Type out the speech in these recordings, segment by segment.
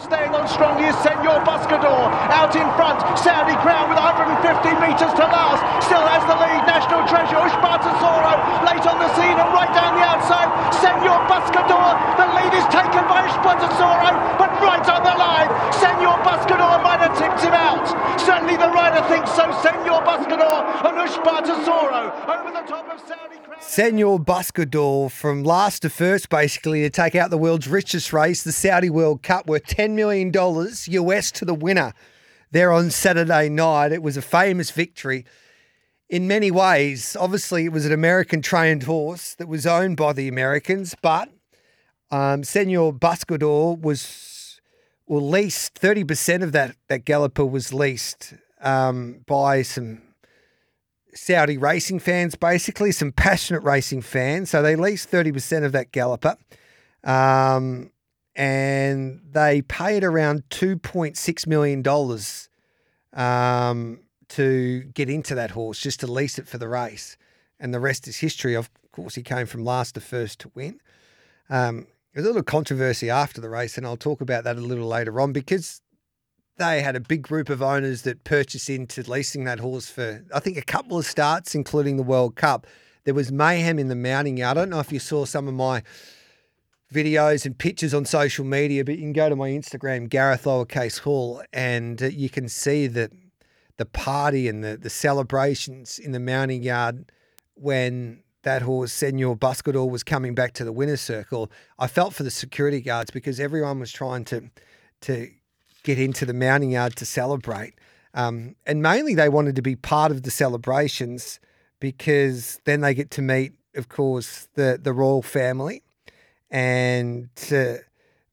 Staying on strongly is Senor Buscador. Out in front, Saudi Crown with 150 metres to last. Still has the lead. National Treasure, Ushba Tesoro. Late on the scene and right down the outside. Senor Buscador. The lead is taken by Ushba Tesoro, but right on Tipped him out. Certainly the rider thinks so. Senor Buscador and over the top of Saudi Senor Buscador from last to first, basically, to take out the world's richest race, the Saudi World Cup, worth $10 million US to the winner there on Saturday night. It was a famous victory in many ways. Obviously, it was an American trained horse that was owned by the Americans, but um, Senor Buscador was, well, leased 30% of that, that galloper was leased um, by some Saudi racing fans, basically, some passionate racing fans. So they leased 30% of that galloper. Um, and they paid around $2.6 million um, to get into that horse, just to lease it for the race. And the rest is history. Of course, he came from last to first to win. Um, there was a little controversy after the race, and I'll talk about that a little later on because they had a big group of owners that purchased into leasing that horse for, I think, a couple of starts, including the World Cup. There was mayhem in the mounting yard. I don't know if you saw some of my videos and pictures on social media, but you can go to my Instagram, Gareth Lowercase Hall, and uh, you can see the the party and the the celebrations in the mounting yard when that horse Senor Buscador was coming back to the winner's circle. I felt for the security guards because everyone was trying to to get into the mounting yard to celebrate, um, and mainly they wanted to be part of the celebrations because then they get to meet, of course, the the royal family and to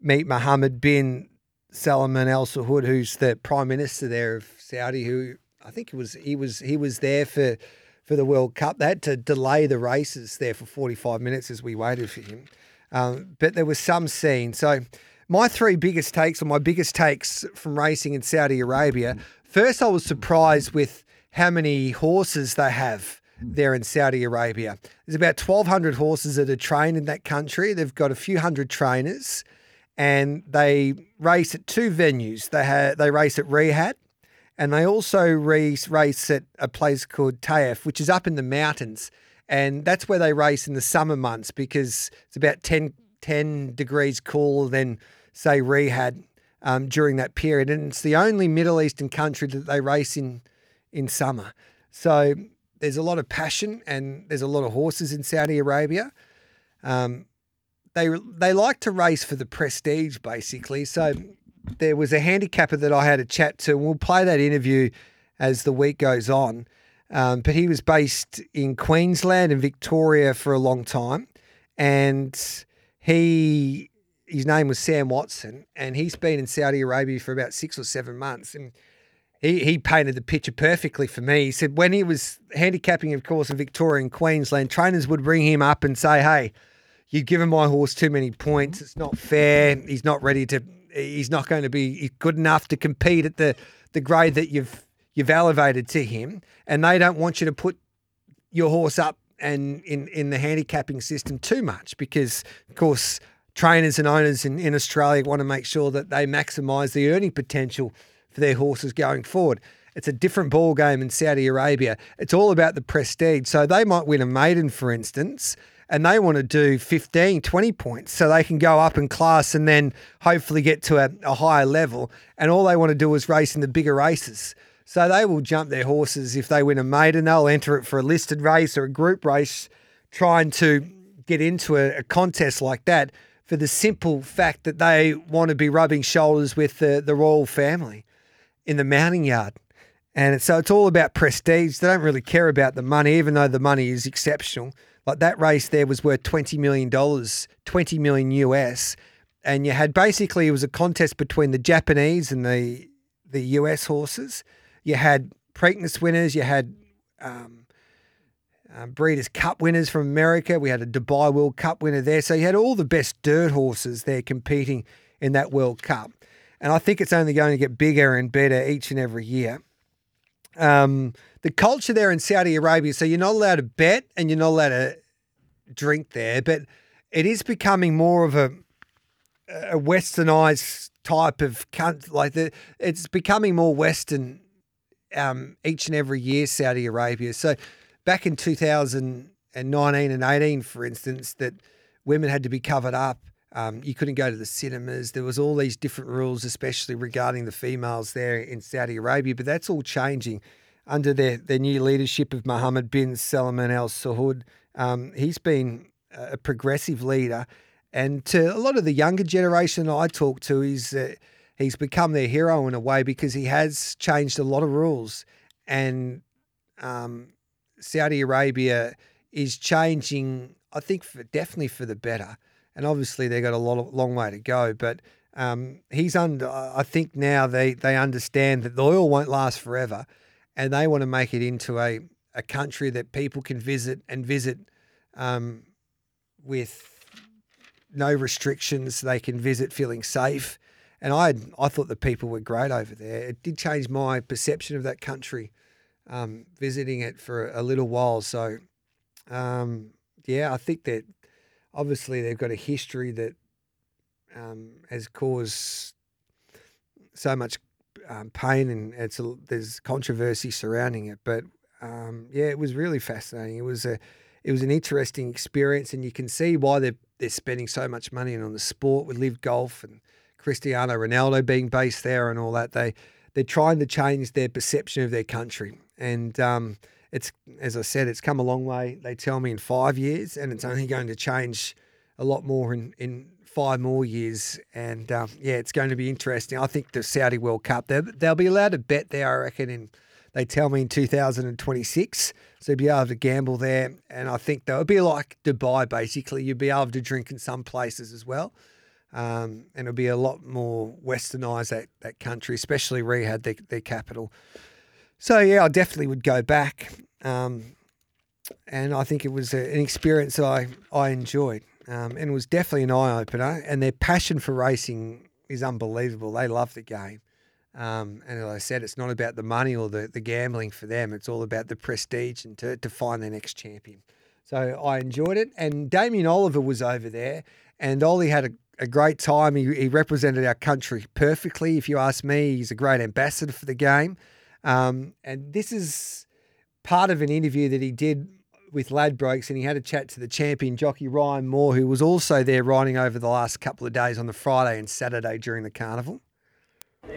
meet Mohammed bin Salman Al Saud, who's the prime minister there of Saudi, who I think it was he was he was there for for the World Cup. They had to delay the races there for 45 minutes as we waited for him. Um, but there was some scene. So my three biggest takes, or my biggest takes from racing in Saudi Arabia. First, I was surprised with how many horses they have there in Saudi Arabia. There's about 1,200 horses that are trained in that country. They've got a few hundred trainers, and they race at two venues. They ha- they race at Riyadh, and they also race race at a place called Taif, which is up in the mountains, and that's where they race in the summer months because it's about 10, 10 degrees cooler than say Riyadh um, during that period, and it's the only Middle Eastern country that they race in in summer. So there's a lot of passion and there's a lot of horses in Saudi Arabia. Um, they they like to race for the prestige, basically. So there was a handicapper that I had a chat to, and we'll play that interview as the week goes on. Um, but he was based in Queensland and Victoria for a long time, and he his name was Sam Watson, and he's been in Saudi Arabia for about six or seven months, and he, he painted the picture perfectly for me. He said when he was handicapping, of course, in Victoria and Queensland, trainers would bring him up and say, "Hey, you've given my horse too many points. It's not fair. He's not ready to. He's not going to be good enough to compete at the the grade that you've you've elevated to him, and they don't want you to put your horse up and in in the handicapping system too much because, of course." Trainers and owners in, in Australia want to make sure that they maximise the earning potential for their horses going forward. It's a different ball game in Saudi Arabia. It's all about the prestige. So they might win a maiden, for instance, and they want to do 15, 20 points so they can go up in class and then hopefully get to a, a higher level. And all they want to do is race in the bigger races. So they will jump their horses if they win a maiden. They'll enter it for a listed race or a group race, trying to get into a, a contest like that for the simple fact that they want to be rubbing shoulders with the, the royal family in the mounting yard. And so it's all about prestige. They don't really care about the money, even though the money is exceptional. Like that race there was worth $20 million, 20 million US. And you had basically, it was a contest between the Japanese and the, the US horses. You had Preakness winners, you had um, um, Breeders' Cup winners from America. We had a Dubai World Cup winner there. So you had all the best dirt horses there competing in that World Cup. And I think it's only going to get bigger and better each and every year. Um, the culture there in Saudi Arabia, so you're not allowed to bet and you're not allowed to drink there, but it is becoming more of a, a westernized type of country. Like the, it's becoming more Western um, each and every year, Saudi Arabia. So back in 2019 and 18, for instance, that women had to be covered up. Um, you couldn't go to the cinemas. There was all these different rules, especially regarding the females there in Saudi Arabia. But that's all changing under their, their new leadership of Mohammed bin Salman Al Saud. Um, he's been a progressive leader, and to a lot of the younger generation I talk to, he's uh, he's become their hero in a way because he has changed a lot of rules, and um, Saudi Arabia is changing. I think for, definitely for the better and obviously they've got a lot of, long way to go. But um, he's under. I think now they they understand that the oil won't last forever, and they want to make it into a a country that people can visit and visit um, with no restrictions. They can visit feeling safe. And I I thought the people were great over there. It did change my perception of that country, um, visiting it for a little while. So, um, yeah, I think that obviously they've got a history that um, has caused so much um, pain and it's a, there's controversy surrounding it. But um, yeah, it was really fascinating. It was a it was an interesting experience, and you can see why they're they're spending so much money on the sport with LIV Golf and Cristiano Ronaldo being based there and all that. They they're trying to change their perception of their country, and um, it's as I said, it's come a long way. They tell me in five years, and it's only going to change a lot more in, in five more years. And um, yeah, it's going to be interesting. I think the Saudi World Cup, they'll be allowed to bet there, I reckon, in they tell me in 2026. So you'll be able to gamble there. And I think that would be like Dubai, basically. You'd be able to drink in some places as well. Um, and it'll be a lot more westernized, that, that country, especially Riyadh, their, their capital. So yeah, I definitely would go back, um, and I think it was a, an experience I I enjoyed, um, and it was definitely an eye opener. And their passion for racing is unbelievable. They love the game, um, and as I said, it's not about the money or the, the gambling for them. It's all about the prestige and to, to find their next champion. So I enjoyed it, and Damien Oliver was over there, and Ollie had a a great time. He, he, represented our country perfectly. If you ask me, he's a great ambassador for the game. Um, and this is part of an interview that he did with Ladbrokes, and he had a chat to the champion jockey Ryan Moore, who was also there riding over the last couple of days on the Friday and Saturday during the carnival.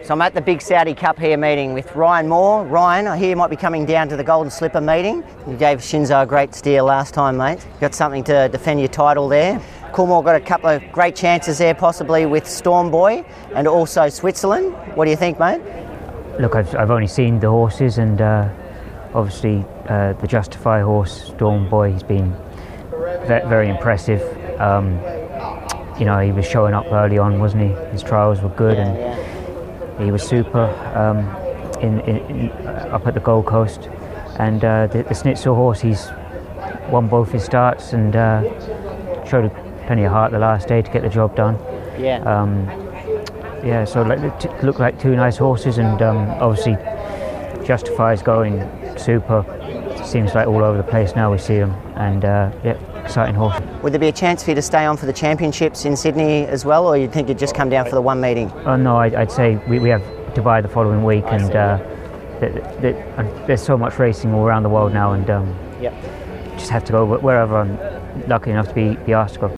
So I'm at the Big Saudi Cup here meeting with Ryan Moore. Ryan, I hear you might be coming down to the Golden Slipper meeting. You gave Shinzo a great steer last time, mate. Got something to defend your title there. Coolmore got a couple of great chances there, possibly with Storm Boy and also Switzerland. What do you think, mate? look, I've, I've only seen the horses, and uh, obviously uh, the Justify horse, Storm Boy, he's been ve- very impressive. Um, you know, he was showing up early on, wasn't he? His trials were good, and he was super um, in, in, in, up at the Gold Coast. And uh, the, the Snitzel horse, he's won both his starts and uh, showed plenty of heart the last day to get the job done. Yeah. Um, yeah, so like, t- look like two nice horses, and um, obviously Justify is going super. Seems like all over the place now we see them, and uh, yeah, exciting horse. Would there be a chance for you to stay on for the championships in Sydney as well, or you'd think you'd just come down for the one meeting? Oh no, I, would say we, we have Dubai the following week, and uh, there's so much racing all around the world now, and um, yep. just have to go wherever I'm lucky enough to be, be asked to go.